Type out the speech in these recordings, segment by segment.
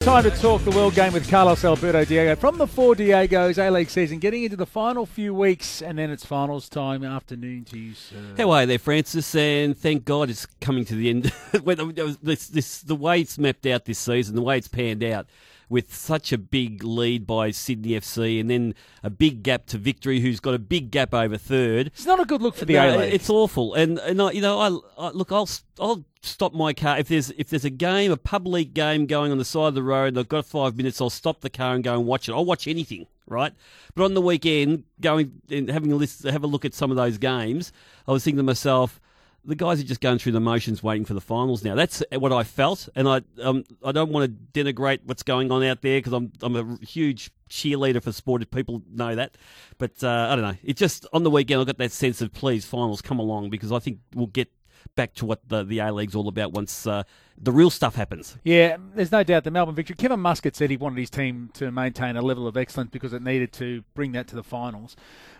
Time to talk the world game with Carlos Alberto Diego from the Four Diegos A League season, getting into the final few weeks, and then it's finals time. Afternoon to you, sir. How are you there, Francis? And thank God it's coming to the end. this, this, the way it's mapped out this season, the way it's panned out, with such a big lead by Sydney FC, and then a big gap to Victory, who's got a big gap over third. It's not a good look for the No, A League. It's awful, and and I, you know, I, I look, I'll I'll stop my car if there's if there's a game, a pub league game going on the side of the road, and I've got five minutes, I'll stop the car and go and watch it. I'll watch anything, right? But on the weekend, going and having a list, have a look at some of those games, I was thinking to myself. The guys are just going through the motions, waiting for the finals now. That's what I felt, and I um, I don't want to denigrate what's going on out there because I'm I'm a huge cheerleader for sport. If people know that, but uh, I don't know. It just on the weekend I got that sense of please finals come along because I think we'll get back to what the the A League's all about once uh, the real stuff happens. Yeah, there's no doubt the Melbourne victory. Kevin Muscat said he wanted his team to maintain a level of excellence because it needed to bring that to the finals.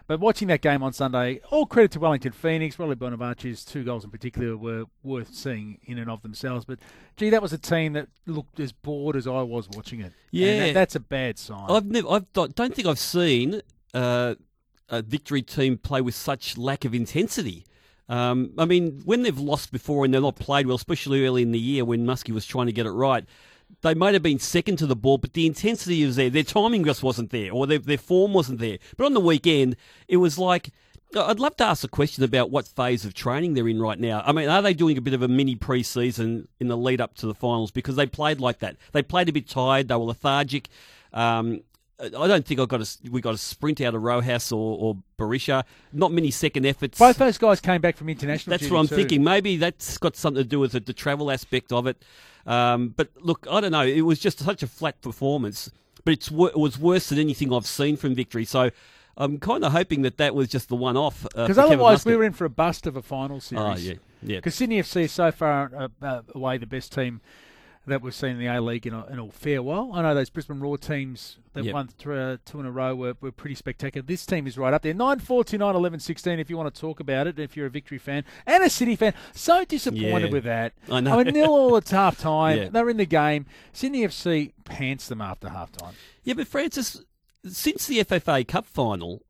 But watching that game on Sunday, all credit to Wellington Phoenix. Roly Bonevacia's two goals in particular were worth seeing in and of themselves. But gee, that was a team that looked as bored as I was watching it. And Yeah. that- that's a bad sign. I've never, I've don't don't think I've seen uh, a victory team play with such lack of intensity. Um, I mean, when they've lost before and they're not played well, especially early in the year when Muskie was trying to get it right, they might have been second to the ball, but the intensity was there. Their timing just wasn't there, or their, their form wasn't there. But on the weekend, it was like. I'd love to ask a question about what phase of training they're in right now. I mean, are they doing a bit of a mini pre-season in the lead up to the finals because they played like that? They played a bit tired. They were lethargic. Um, I don't think I got a, we got a sprint out of Rojas or, or Berisha. Not many second efforts. Both those guys came back from international. That's what I'm too. thinking. Maybe that's got something to do with it, the travel aspect of it. Um, but look, I don't know. It was just such a flat performance, but it's it was worse than anything I've seen from Victory. So I'm kind of hoping that that was just the one off. uh, Because otherwise, we were in for a bust of a final series. Oh yeah, yeah. Because Sydney FC is so far uh, uh, away the best team that we've seen in the A League in a, in a fair while. I know those Brisbane Roar teams that Yep. won th- uh, two in a row were, were pretty spectacular. This team is right up there. 9 4 2 9 11 16 if you want to talk about it, if you're a victory fan and a City fan. So disappointed Yeah. with that. I know. I mean, nil all at half time. Yeah. They're in the game. Sydney FC pants them after half time. Yeah, but Francis, since the FFA Cup final,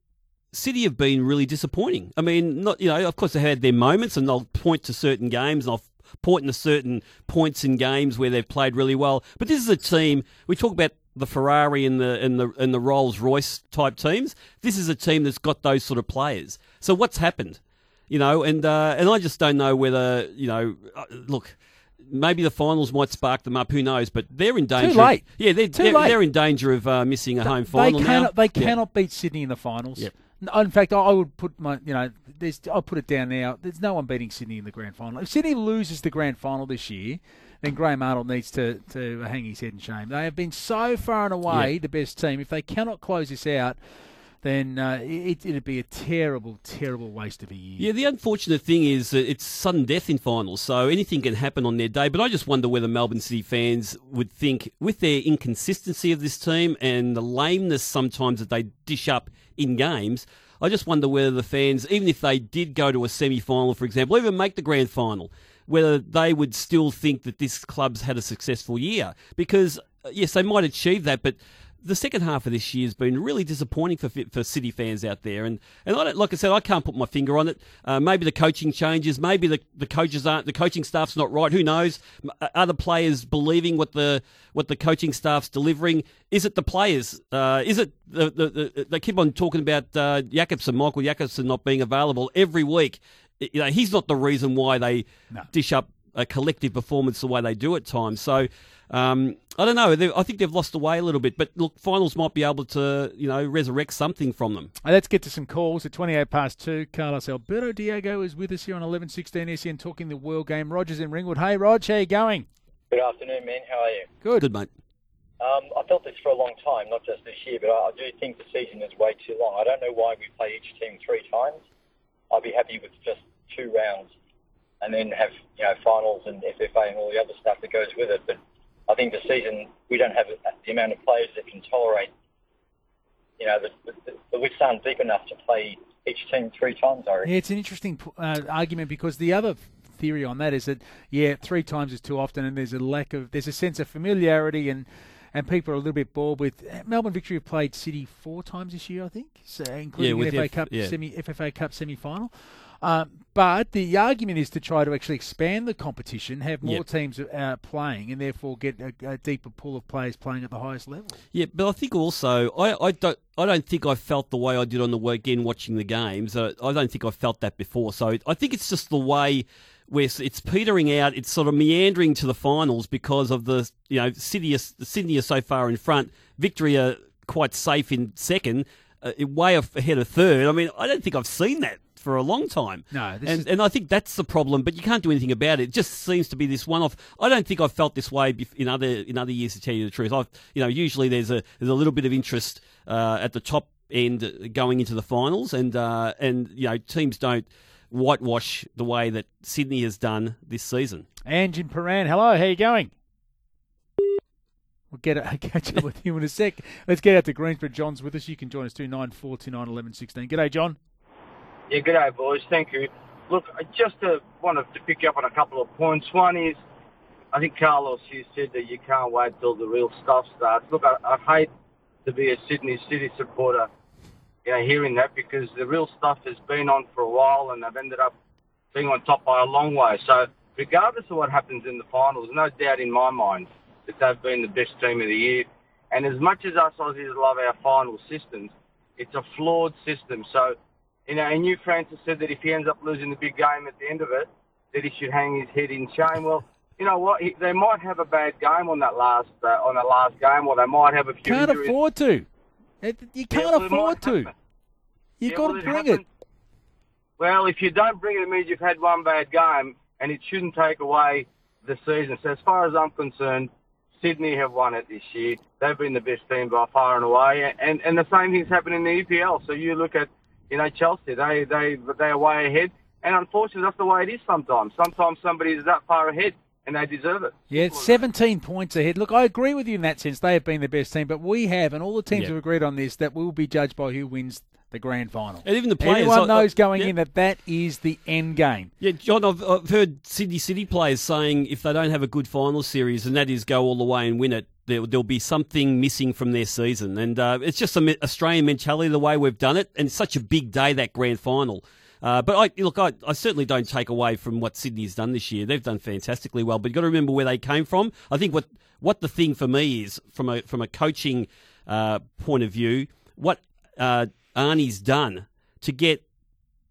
City have been really disappointing. I mean, not you know, of course they had their moments, and they'll point to certain games, and I'll point to certain points in games where they've played really well. But this is a team we talk about the Ferrari and the and the and the Rolls Royce type teams. This is a team that's got those sort of players. So what's happened? You know, and uh, and I just don't know whether you know. Uh, look. Maybe the finals might spark them up. Who knows? But they're in danger. Too late. Yeah, they're, Too they're, late. they're in danger of uh, missing a home They final now. cannot. They Yeah. cannot beat Sydney in the finals. Yep. In fact, I I would put my, you know, there's, I'll put it down now. There's no one beating Sydney in the grand final. If Sydney loses the grand final this year, then Graham Arnold needs to, to hang his head in shame. They have been so far and away Yeah. the best team. If they cannot close this out, then uh, it, it'd be a terrible, terrible waste of a year. Yeah, the unfortunate thing is it's sudden death in finals, so anything can happen on their day. But I just wonder whether Melbourne City fans would think, with their inconsistency of this team and the lameness sometimes that they dish up in games, I just wonder whether the fans, even if they did go to a semi final, for example, even make the grand final, whether they would still think that this club's had a successful year. Because, uh, yes, they might achieve that, but the second half of this year has been really disappointing for for City fans out there, and and I don't, like I said, I can't put my finger on it. Uh, maybe the coaching changes, maybe the, the coaches aren't, the coaching staff's not right. Who knows? Are the players believing what the what the coaching staff's delivering? Is it the players? Uh, is it the, the, the they keep on talking about uh, Jakobsen, Michael Jakobsen not being available every week? You know, he's not the reason why they No. dish up a collective performance the way they do at times. So um, I don't know. They- I think they've lost the way a little bit. But look, finals might be able to you know resurrect something from them. Let's get to some calls at 28 past 2. Carlos Alberto Diego is with us here on 1116 SEN talking the world game. Roger's in Ringwood. Hey, Rog, how you going? Good afternoon, man. How are you? Good. Good mate. Um, I felt this for a long time, not just this year, but I, I do think the season is way too long. I don't know why we play each team three times. I'd be happy with just two rounds and then have, you know, finals and FFA and all the other stuff that goes with it. But I think the season, we don't have the amount of players that can tolerate, you know, the, the, the which aren't deep enough to play each team three times, I reckon. Yeah, it's an interesting uh, argument because the other theory on that is that yeah, three times is too often, and there's a lack of there's a sense of familiarity and and people are a little bit bored with Melbourne Victory have played City four times this year, I think, so including Yeah, the FA F- Cup yeah. semi FFA Cup semi final. Um, but the argument is to try to actually expand the competition, have more Yep. teams uh, playing, and therefore get a, a deeper pool of players playing at the highest level. Yeah, but I think also I, I don't I don't think I felt the way I did on the weekend watching the games. Uh, I don't think I felt that before. So I think it's just the way where it's- it's petering out. It's sort of meandering to the finals because of the you know Sydney are, Sydney are so far in front. Victory are quite safe in second, uh, way ahead of third. I mean I don't think I've seen that for a long time. No, this and is- and I think that's the problem. But you can't do anything about it. It just seems to be this one-off. I don't think I've felt this way in other in other years. To tell you the truth, I've you know usually there's a there's a little bit of interest uh, at the top end going into the finals, and uh, and you know teams don't whitewash the way that Sydney has done this season. Ange in Paran, hello, how you going? We'll get a, catch up with you in a sec. Let's get out to Greensborough. John's with us. You can join us too, 9429 11 16. G'day, John. Yeah, good day, boys. Thank you. Look, I just uh, wanted to pick you up on a couple of points. One is, I think Carlos, you said that you can't wait till the real stuff starts. Look, I, I hate to be a Sydney City supporter, you know, hearing that because the real stuff has been on for a while and they've ended up being on top by a long way. So regardless of what happens in the finals, no doubt in my mind that they've been the best team of the year. And as much as us Aussies love our final systems, it's a flawed system. So you know, and you, Francis, said that if he ends up losing the big game at the end of it, that he should hang his head in shame. Well, you know what? He, they might have a bad game on that last uh, on that last game, or they might have a few Can't injuries. afford to. It- You can't it afford to. You've Yeah, got well, to bring happens. it. Well, if you don't bring it, it means you've had one bad game, and it shouldn't take away the season. So as far as I'm concerned, Sydney have won it this year. They've been the best team by far and away, and and the same thing's happened in the EPL. So you look at, you know, Chelsea. They they they are way ahead, and unfortunately, that's the way it is sometimes. Sometimes somebody is that far ahead, and they deserve it. Yeah, it's 17 points ahead. Look, I agree with you in that sense. They have been the best team, but we have, and all the teams Yeah. have agreed on this, that we'll be judged by who wins the grand final. And even the players, Everyone I- knows going yeah. in that that is the end game. Yeah, John, I've, I've heard Sydney City players saying if they don't have a good final series, and that is go all the way and win it, there, there'll be something missing from their season. And uh, it's just an Australian mentality, the way we've done it, and it's such a big day, that grand final. Uh, but I, look, I, I certainly don't take away from what Sydney's done this year. They've done fantastically well, but you've got to remember where they came from. I think what, what the thing for me is, from a, from a coaching uh, point of view, what uh, Arnie's done to get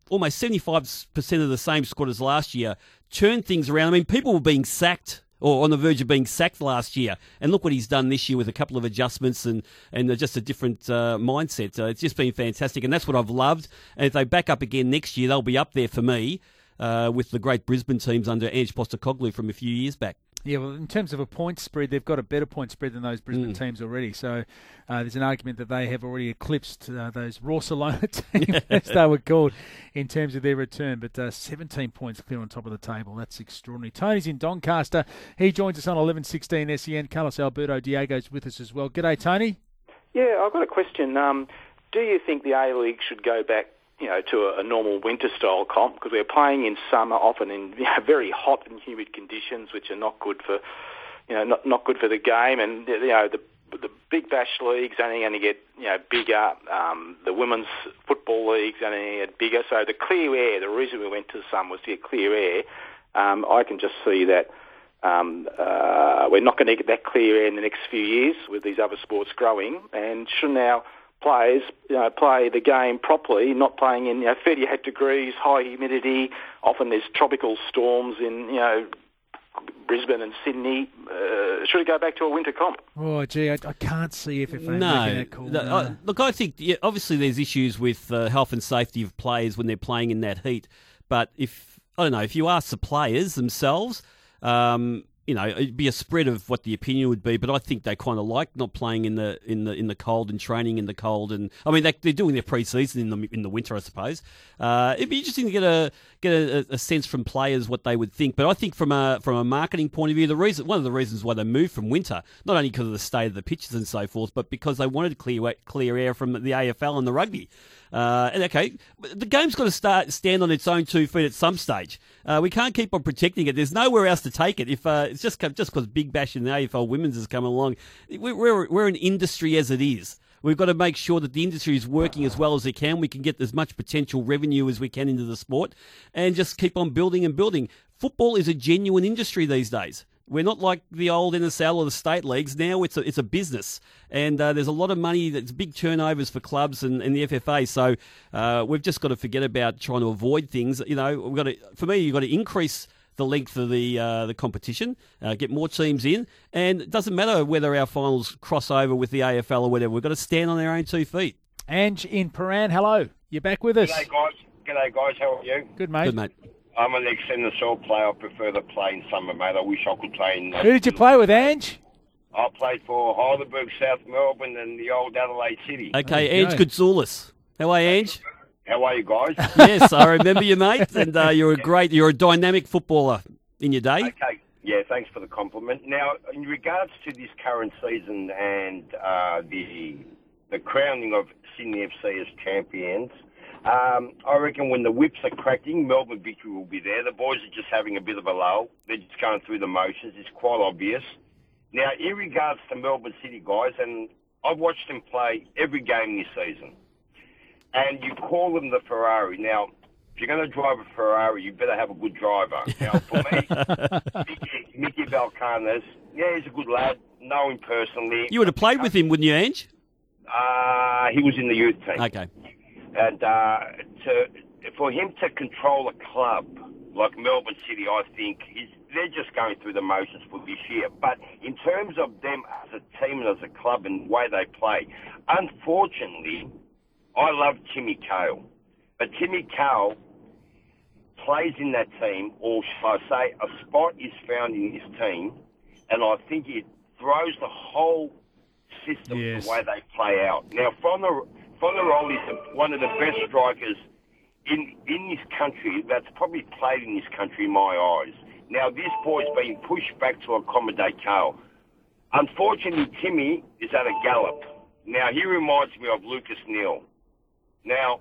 almost 75% of the same squad as last year, turn things around. I mean, people were being sacked or on the verge of being sacked last year. And look what he's done this year with a couple of adjustments and, and just a different uh, mindset. Uh, it's just been fantastic. And that's what I've loved. And if they back up again next year, they'll be up there for me uh, with the great Brisbane teams under Ange Postecoglou from a few years back. Yeah, well, in terms of a point spread, they've got a better point spread than those Mm. Brisbane teams already. So uh, there's an argument that they have already eclipsed uh, those Barcelona teams, as they were called, in terms of their return. But uh, 17 points clear on top of the table. That's extraordinary. Tony's in Doncaster. He joins us on 11:16 SEN. Carlos Alberto Diego's with us as well. G'day, Tony. Yeah, I've got a question. Um, do you think the A League should go back, you know, to a, a normal winter style comp because we're playing in summer, often in you know, very hot and humid conditions, which are not good for, you know, not not good for the game. And you know, the the big bash leagues only going to get you know bigger. Um, the women's football leagues only get bigger. So the clear air. The reason we went to the summer was to get clear air. Um, I can just see that. Um, uh, we're not going to get that clear air in the next few years with these other sports growing, and shouldn't our players you know, play the game properly, not playing in you know, 38 degrees, high humidity. Often there's tropical storms in you know Brisbane and Sydney. Uh, should it go back to a winter comp? Oh, gee, I, I can't see FFA making No, that call. No, no. I- look, I think yeah, obviously there's issues with uh, health and safety of players when they're playing in that heat. But if I don't know, if you ask the players themselves, um, you know, it'd be a spread of what the opinion would be. But I think they kind of like not playing in the in the in the cold and training in the cold. And I mean, they, they're doing their pre-season in the in the winter, I suppose. Uh, it'd be interesting to get a get a, a sense from players what they would think. But I think from a from a marketing point of view, the reason one of the reasons why they moved from winter, not only because of the state of the pitches and so forth, but because they wanted clear clear air from the AFL and the rugby. Uh, and okay, the game's got to start stand on its own two feet at some stage. Uh, we can't keep on protecting it. There's nowhere else to take it. If uh, It's just just because Big Bash in the AFL Women's has come along. We're, we're, we're an industry as it is. We've got to make sure that the industry is working as well as it can. We can get as much potential revenue as we can into the sport and just keep on building and building. Football is a genuine industry these days. We're not like the old NSL or the state leagues. Now it's a, it's a business, and uh, there's a lot of money. That's big turnovers for clubs and, and the FFA. So uh, we've just got to forget about trying to avoid things. You know, we've got to. For me, you've got to increase the length of the uh, the competition, uh, get more teams in, and it doesn't matter whether our finals cross over with the AFL or whatever. We've got to stand on our own two feet. Ange in Paran, hello. You're back with us. G'day guys. G'day guys. How are you? Good mate. Good mate. I'm an ex-NSL player. I prefer to play in summer, mate. I wish I could play in. Who did you play with, Ange? I played for Heidelberg, South Melbourne, and the old Adelaide City. Okay, There you Ange go. How are you, Ange? How are you guys? yes, I remember you, mate, and uh, you're a great, you're a dynamic footballer in your day. okay. Yeah, thanks for the compliment. Now, in regards to this current season and uh, the the crowning of Sydney FC as champions, um, I reckon when the whips are cracking, Melbourne Victory will be there. The boys are just having a bit of a lull. They're just going through the motions. It's quite obvious. Now, in regards to Melbourne City guys, and I've watched them play every game this season, and you call them the Ferrari. Now, if you're going to drive a Ferrari, you better have a good driver. Now, for me, Mickey, Mickey Valkanis, yeah, he's a good lad. Know him personally. You would have played with him, wouldn't you, Ange? Uh, he was in the youth team. Okay. And uh, to, for him to control a club like Melbourne City, I think is they're just going through the motions for this year. But in terms of them as a team and as a club and the way they play, unfortunately, I love Timmy Cahill. But Timmy Cahill plays in that team, or shall I say, a spot is found in his team, and I think it throws the whole system Yes. the way they play out. Now, Fonna- Fornaroli is one of the best strikers in in this country that's probably played in this country in my eyes. Now, this boy's been pushed back to accommodate Cahill. Unfortunately, Timmy is at a gallop. Now, he reminds me of Lucas Neill. Now,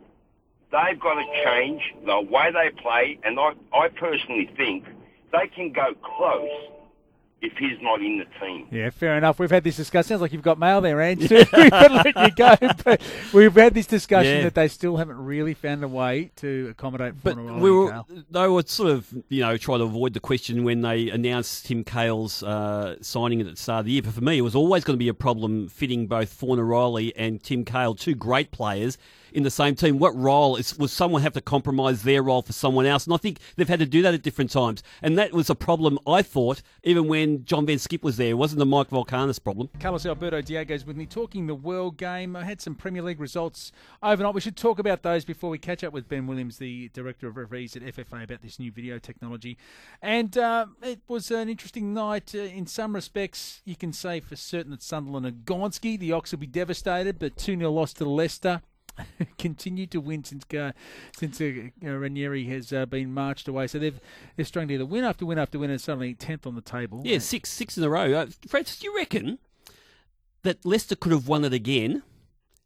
they've got to change the way they play, and I, I personally think they can go close if he's not in the team. Yeah, fair enough. We've had this discussion. Sounds like you've got mail there, Ange. We've got to let you go. But we've had this discussion Yeah. that they still haven't really found a way to accommodate But we were, they were sort of, you know, try to avoid the question when they announced Tim Cahill's uh, signing at the start of the year. But for me, it was always going to be a problem fitting both Fornaroli and Tim Cahill, two great players, in the same team. What role is, was someone have to compromise their role for someone else? And I think they've had to do that at different times. And that was a problem, I thought, even when John van 't Schip was there. It wasn't the Mike Valkanis problem. Carlos Alberto Diego's with me talking the World Game. I had some Premier League results overnight. We should talk about those before we catch up with Ben Williams, the director of referees at FFA, about this new video technology. And uh, it was an interesting night uh, in some respects. You can say for certain that Sunderland and Gonski, the Ox will be devastated, but 2 0 loss to Leicester. Continued to win since uh, since uh, uh, Ranieri has uh, been marched away. So they've they're struggling to win after win after win, and suddenly tenth on the table. Yeah, six six in a row. Uh, Francis, do you reckon that Leicester could have won it again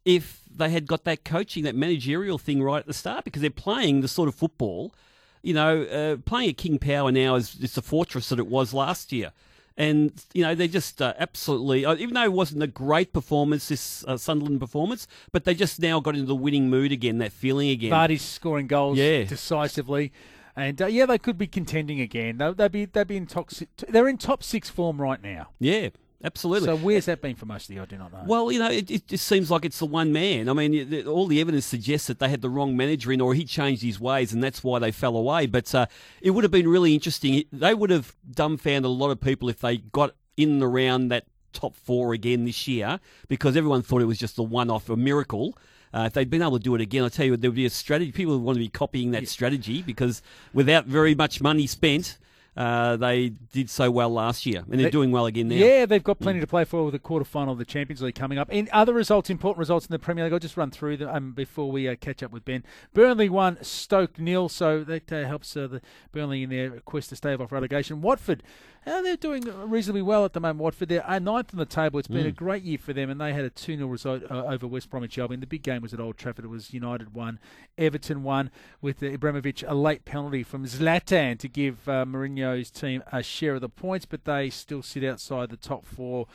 if they had got that coaching, that managerial thing right at the start? Because they're playing the sort of football, you know, uh, playing at King Power now is it's a fortress that it was last year. And you know they just uh, absolutely, uh, even though it wasn't a great performance, this uh, Sunderland performance, but they just now got into the winning mood again, that feeling again. Vardy's scoring goals Yeah. decisively, and uh, yeah, they could be contending again. They'll, they'll be they'll be in top. They're in top six form right now. yeah, absolutely. So where's that been for most of the year? I do not know. Well, you know, it, it just seems like it's the one man. I mean, all the evidence suggests that they had the wrong manager in, or he changed his ways, and that's why they fell away. But uh, it would have been really interesting. They would have dumbfounded a lot of people if they got in and around that top four again this year, because everyone thought it was just a one-off, a miracle. Uh, if they'd been able to do it again, I tell you, there would be a strategy. People would want to be copying that strategy because without very much money spent, uh, they did so well last year, and they're They- doing well again now. Yeah, they've got plenty to play for with the quarter final of the Champions League coming up. In other results, important results in the Premier League, I'll just run through them um, before we uh, catch up with Ben. Burnley won, Stoke nil, so that uh, helps uh, the Burnley in their quest to stave off relegation. Watford, uh, they're doing reasonably well at the moment. Watford, they're ninth on the table. It's been a great year for them, and they had a 2 0 result uh, over West Bromwich Albion. The big game was at Old Trafford. It was United 1, Everton 1, with Ibrahimovic a late penalty from Zlatan to give uh, Mourinho Mourinho's team a share of the points, but they still sit outside the top four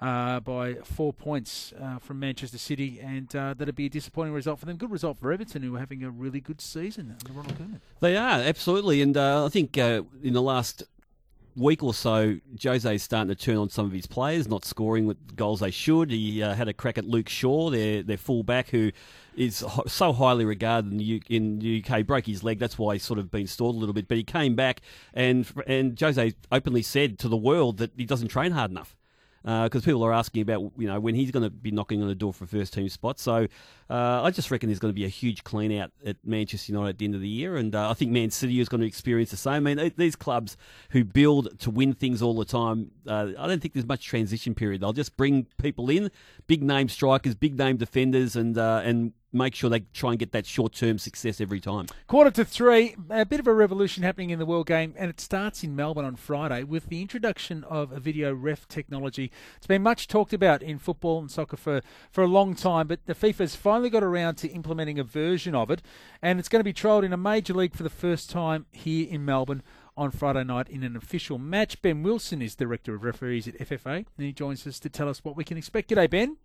uh, by four points uh, from Manchester City, and uh, that'd be a disappointing result for them. Good result for Everton, who are having a really good season. They are absolutely, and uh, I think uh, in the last week or so, Jose's starting to turn on some of his players, not scoring with goals they should. He uh, had a crack at Luke Shaw, their their fullback, who is so highly regarded in the, U- in the UK. Broke his leg, that's why he's sort of been stalled a little bit. But he came back, and and Jose openly said to the world that he doesn't train hard enough because uh, people are asking about you know when he's going to be knocking on the door for a first team spot. So uh, I just reckon there's going to be a huge clean out at Manchester United at the end of the year, and uh, I think Man City is going to experience the same. I mean, these clubs who build to win things all the time, uh, I don't think there's much transition period. They'll just bring people in, big name strikers, big name defenders, and uh, and make sure they try and get that short term success every time. Quarter to three, a bit of a revolution happening in the World Game, and it starts in Melbourne on Friday with the introduction of a video ref technology. It's been much talked about in football and soccer for, for a long time, but the FIFA's finally got around to implementing a version of it, and it's going to be trialled in a major league for the first time here in Melbourne on Friday night in an official match. Ben Wilson is Director of Referees at FFA, and he joins us to tell us what we can expect. G'day, Ben.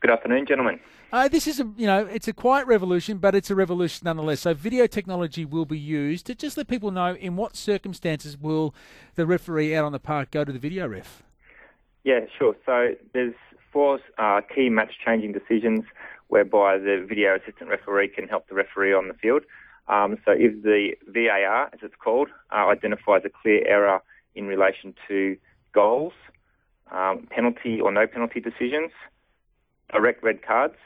Good afternoon, gentlemen. Uh, this is a you know it's a quiet revolution, but it's a revolution nonetheless. So video technology will be used to just let people know in what circumstances will the referee out on the park go to the video ref. Yeah, sure. So there's four uh, key match changing decisions whereby the video assistant referee can help the referee on the field. Um, so if the VAR, as it's called, uh, identifies a clear error in relation to goals, um, penalty or no penalty decisions, direct red cards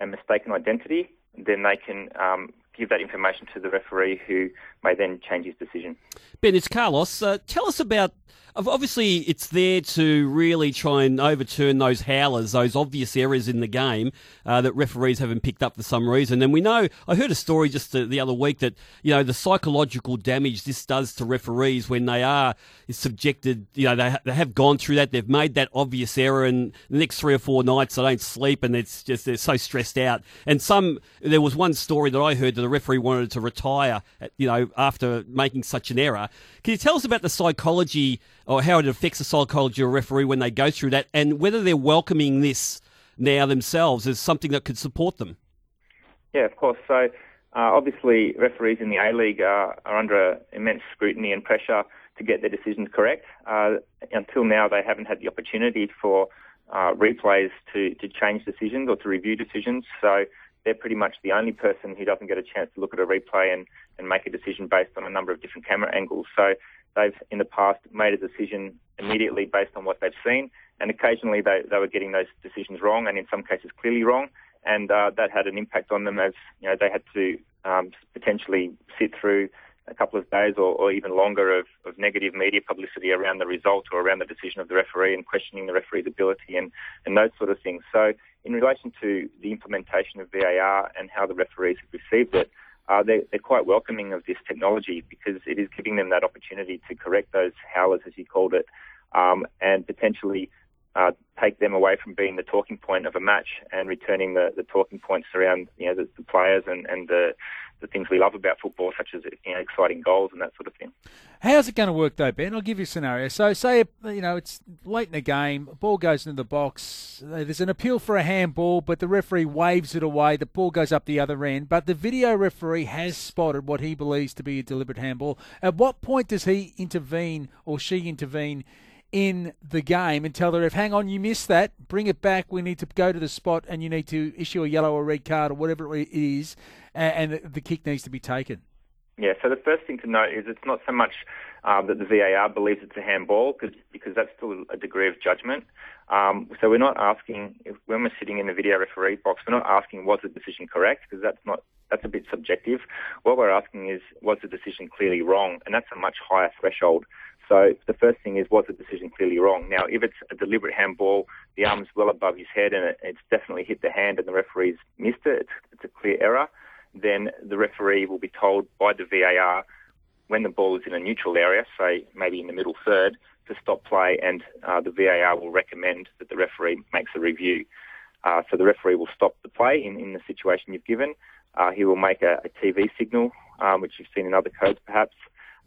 and mistaken identity, then they can um, give that information to the referee who may then change his decision. Ben, it's Carlos. Uh, tell us about obviously it's there to really try and overturn those howlers, those obvious errors in the game uh, that referees haven't picked up for some reason. And we know, I heard a story just the, the, other week that, you know, the psychological damage this does to referees when they are subjected, you know, they, they have gone through that, they've made that obvious error, and the next three or four nights they don't sleep and it's just, they're so stressed out. And some, there was one story that I heard that a referee wanted to retire, you know, after making such an error. Can you tell us about the psychology or how it affects the psychology of a referee when they go through that, and whether they're welcoming this now themselves as something that could support them? Yeah, of course. So uh, obviously, referees in the A League are, are, under immense scrutiny and pressure to get their decisions correct. Uh, until now, they haven't had the opportunity for uh, replays to, to change decisions or to review decisions. So they're pretty much the only person who doesn't get a chance to look at a replay and, and make a decision based on a number of different camera angles. So they've in the past made a decision immediately based on what they've seen, and occasionally they, they were getting those decisions wrong, and in some cases clearly wrong, and uh, that had an impact on them as you know they had to um, potentially sit through a couple of days or, or even longer of, of, negative media publicity around the result or around the decision of the referee and questioning the referee's ability and, and those sort of things. So in relation to the implementation of VAR and how the referees have received it, uh, they're, they're, quite welcoming of this technology because it is giving them that opportunity to correct those howlers, as you called it, um, and potentially uh, take them away from being the talking point of a match and returning the, the talking points around you know the, the players and, and the the things we love about football, such as you know, exciting goals and that sort of thing. How's it going to work though, Ben? I'll give you a scenario. So, say you know it's late in the game, ball goes into the box. There's an appeal for a handball, but the referee waves it away. The ball goes up the other end, but the video referee has spotted what he believes to be a deliberate handball. At what point does he intervene or she intervene? In the game and tell the ref, hang on, you missed that, bring it back, we need to go to the spot and you need to issue a yellow or red card or whatever it is, and, the kick needs to be taken. Yeah, so the first thing to note is it's not so much uh, that the VAR believes it's a handball cause, because that's still a degree of judgment. Um, so we're not asking, if, when we're sitting in the video referee box, we're not asking was the decision correct because that's not that's a bit subjective. What we're asking is was the decision clearly wrong, and that's a much higher threshold. So the first thing is, was the decision clearly wrong? Now, if it's a deliberate handball, the arm's well above his head and it, it's definitely hit the hand and the referee's missed it, it's, it's a clear error, then the referee will be told by the VAR when the ball is in a neutral area, say maybe in the middle third, to stop play and uh, the VAR will recommend that the referee makes a review. Uh, so the referee will stop the play in, in the situation you've given. Uh, he will make a, a TV signal, um, which you've seen in other codes perhaps,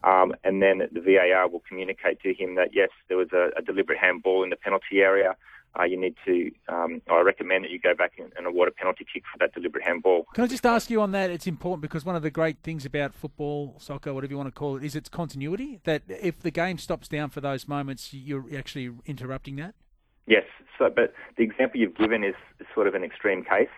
Um, and then the VAR will communicate to him that yes, there was a, a deliberate handball in the penalty area. Uh, you need to, um, I recommend that you go back and, and, award a penalty kick for that deliberate handball. Can I just ask you on that? It's important because one of the great things about football, soccer, whatever you want to call it, is its continuity. That if the game stops down for those moments, you're actually interrupting that. Yes, so, but the example you've given is sort of an extreme case.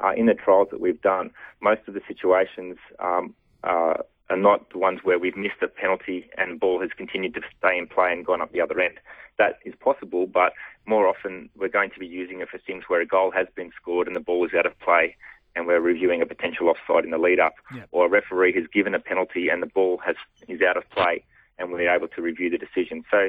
Uh, in the trials that we've done, most of the situations um, uh, are not the ones where we've missed a penalty and ball has continued to stay in play and gone up the other end. That is possible, but more often we're going to be using it for things where a goal has been scored and the ball is out of play and we're reviewing a potential offside in the lead up, yep. or a referee has given a penalty and the ball has is out of play and we're able to review the decision. So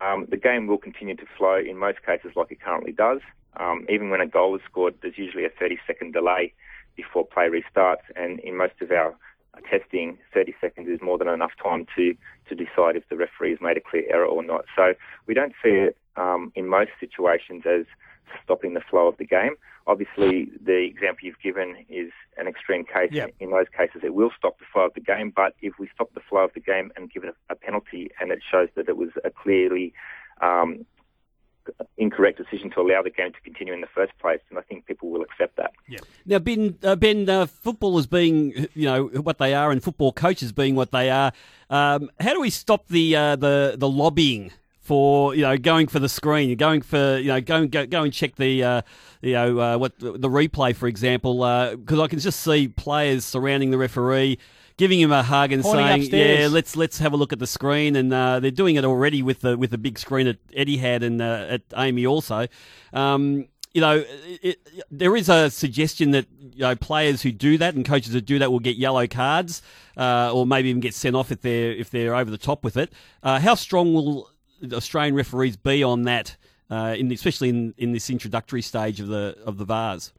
um, the game will continue to flow in most cases like it currently does. Um, even when a goal is scored, there's usually a 30 second delay before play restarts, and in most of our testing, 30 seconds is more than enough time to, to decide if the referee has made a clear error or not. So we don't see it um, in most situations as stopping the flow of the game. Obviously, the example you've given is an extreme case. Yep. In those cases, it will stop the flow of the game. But if we stop the flow of the game and give it a, a penalty, and it shows that it was a clearly um, incorrect decision to allow the game to continue in the first place, and I think people will accept that. Yeah. Now, Ben, uh, Ben, uh, footballers being you know what they are, and football coaches being what they are, um, how do we stop the uh, the the lobbying? For you know, going for the screen, going for you know, go go, go and check the uh, you know uh, what the replay, for example, because I can just see players surrounding the referee, giving him a hug and Pointing saying, upstairs. "Yeah, let's let's have a look at the screen." And uh, they're doing it already with the with the big screen that Etihad and uh, at AAMI also. Um, you know, it, it, there is a suggestion that you know players who do that and coaches who do that will get yellow cards, uh, or maybe even get sent off if they're if they're over the top with it. Uh, how strong will Australian referees be on that, uh, in especially in, in this introductory stage of the of the VARs?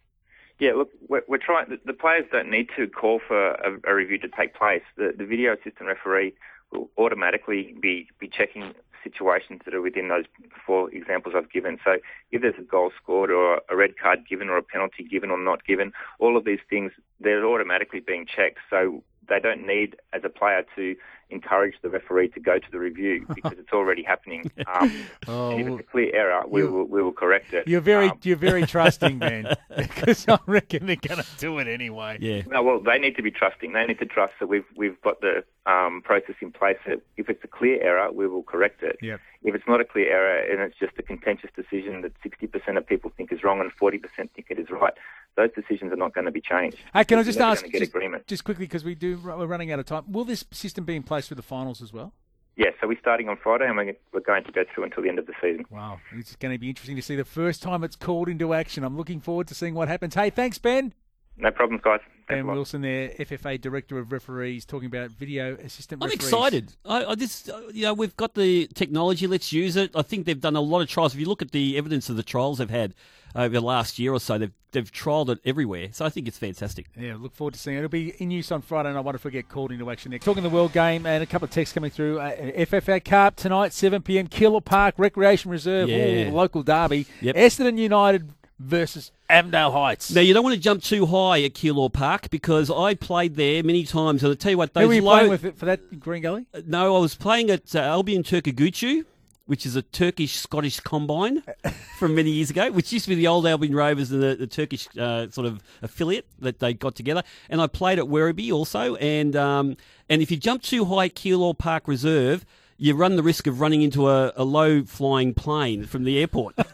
Yeah, look, we're, we're trying. The, the, players don't need to call for a, a review to take place. The, the, video assistant referee will automatically be be checking situations that are within those four examples I've given. So, if there's a goal scored or a red card given or a penalty given or not given, all of these things they're automatically being checked. So they don't need, as a player, to encourage the referee to go to the review because it's already happening. Um, Oh, and if it's a clear error, we will we will correct it. You're very Um, you're very trusting, man, because I reckon they're going to do it anyway. Yeah. No, well, they need to be trusting. They need to trust that we've we've got the um, process in place. That if it's a clear error, we will correct it. Yep. If it's not a clear error and it's just a contentious decision that 60% of people think is wrong and 40% think it is right, those decisions are not going to be changed. Hey, can I just ask, just, just quickly, because we do we're running out of time. Will this system be in place for the finals as well? Yeah, so we're starting on Friday and we're we're going to go through until the end of the season. Wow, it's going to be interesting to see the first time it's called into action. I'm looking forward to seeing what happens. Hey, thanks, Ben. No problems, guys. Thanks Ben a lot. Wilson, there, FFA Director of Referees, talking about video assistant I'm referees. excited. I, I just, uh, you know, we've got the technology. Let's use it. I think they've done a lot of trials. If you look at the evidence of the trials they've had over the last year or so, they've they've trialled it everywhere. So I think it's fantastic. Yeah, look forward to seeing it. It'll be in use on Friday, and I wonder if we get called into action there. Talking the World Game, and a couple of texts coming through. Uh, FFA Cup tonight, 7 p.m. Keilor Park Recreation Reserve, Yeah. Ooh, local derby. Yep. Essendon United versus Avondale Heights. Now you don't want to jump too high at Keilor Park because I played there many times, and I tell you what, those Who were you low, playing with it for that Green Gully? No, I was playing at uh, Albion Turkaguchu, which is a Turkish Scottish combine from many years ago, which used to be the old Albion Rovers and the, the Turkish uh, sort of affiliate that they got together. And I played at Werribee also. And um, and if you jump too high at Keilor Park Reserve, you run the risk of running into a, a low flying plane from the airport.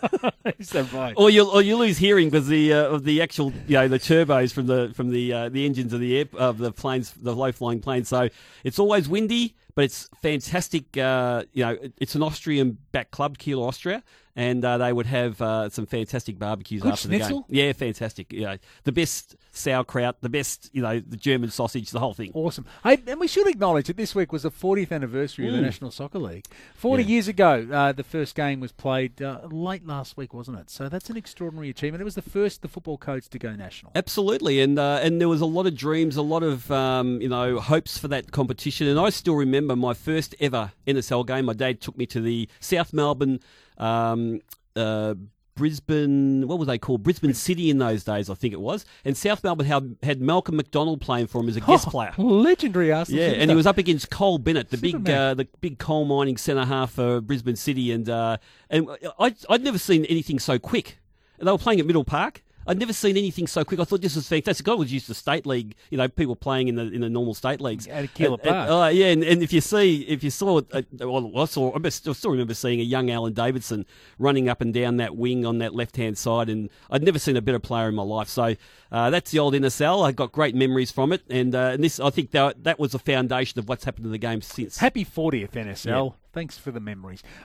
Right? Or you or you lose hearing because the uh, of the actual you know the turbos from the from the uh, the engines of the air of the planes the low flying planes. So it's always windy, but it's fantastic. Uh, you know, it's an Austrian back club, Keilor Austria, and uh, they would have uh, some fantastic barbecues Good after the game. Yeah, fantastic. You know, the best sauerkraut, the best you know the German sausage, the whole thing. Awesome. Hey, and we should acknowledge that this week was the 40th anniversary of the Mm. National Soccer League. 40 Yeah. years ago, uh, the first game was played uh, late last week, wasn't it? So that's an extraordinary achievement. It was the first the football codes to go national. Absolutely, and uh, and there was a lot of dreams, a lot of um, you know hopes for that competition. And I still remember my first ever NSL game. My dad took me to the South Melbourne um, uh, Brisbane, what was they called? Brisbane City in those days, I think it was. And South Melbourne had, had Malcolm McDonald playing for him as a guest Oh, player. Legendary Arsenal. Yeah, and he was up against Cole Bennett, the big uh, the big coal mining centre half for Brisbane City, and uh, and I I'd never seen anything so quick. They were playing at Middle Park. I'd never seen anything so quick. I thought this was fantastic. I was used to state league, you know, people playing in the in the normal state leagues. At Keilor And- and- Park. uh, yeah, and, and if you see, if you saw, uh, well, I saw, I still still remember seeing a young Alan Davidson running up and down that wing on that left hand side, and I'd never seen a better player in my life. So uh, that's the old NSL. I got great memories from it, and, uh, and this, I think that that was the foundation of what's happened to the game since. Happy 40th NSL. Thanks for the memories.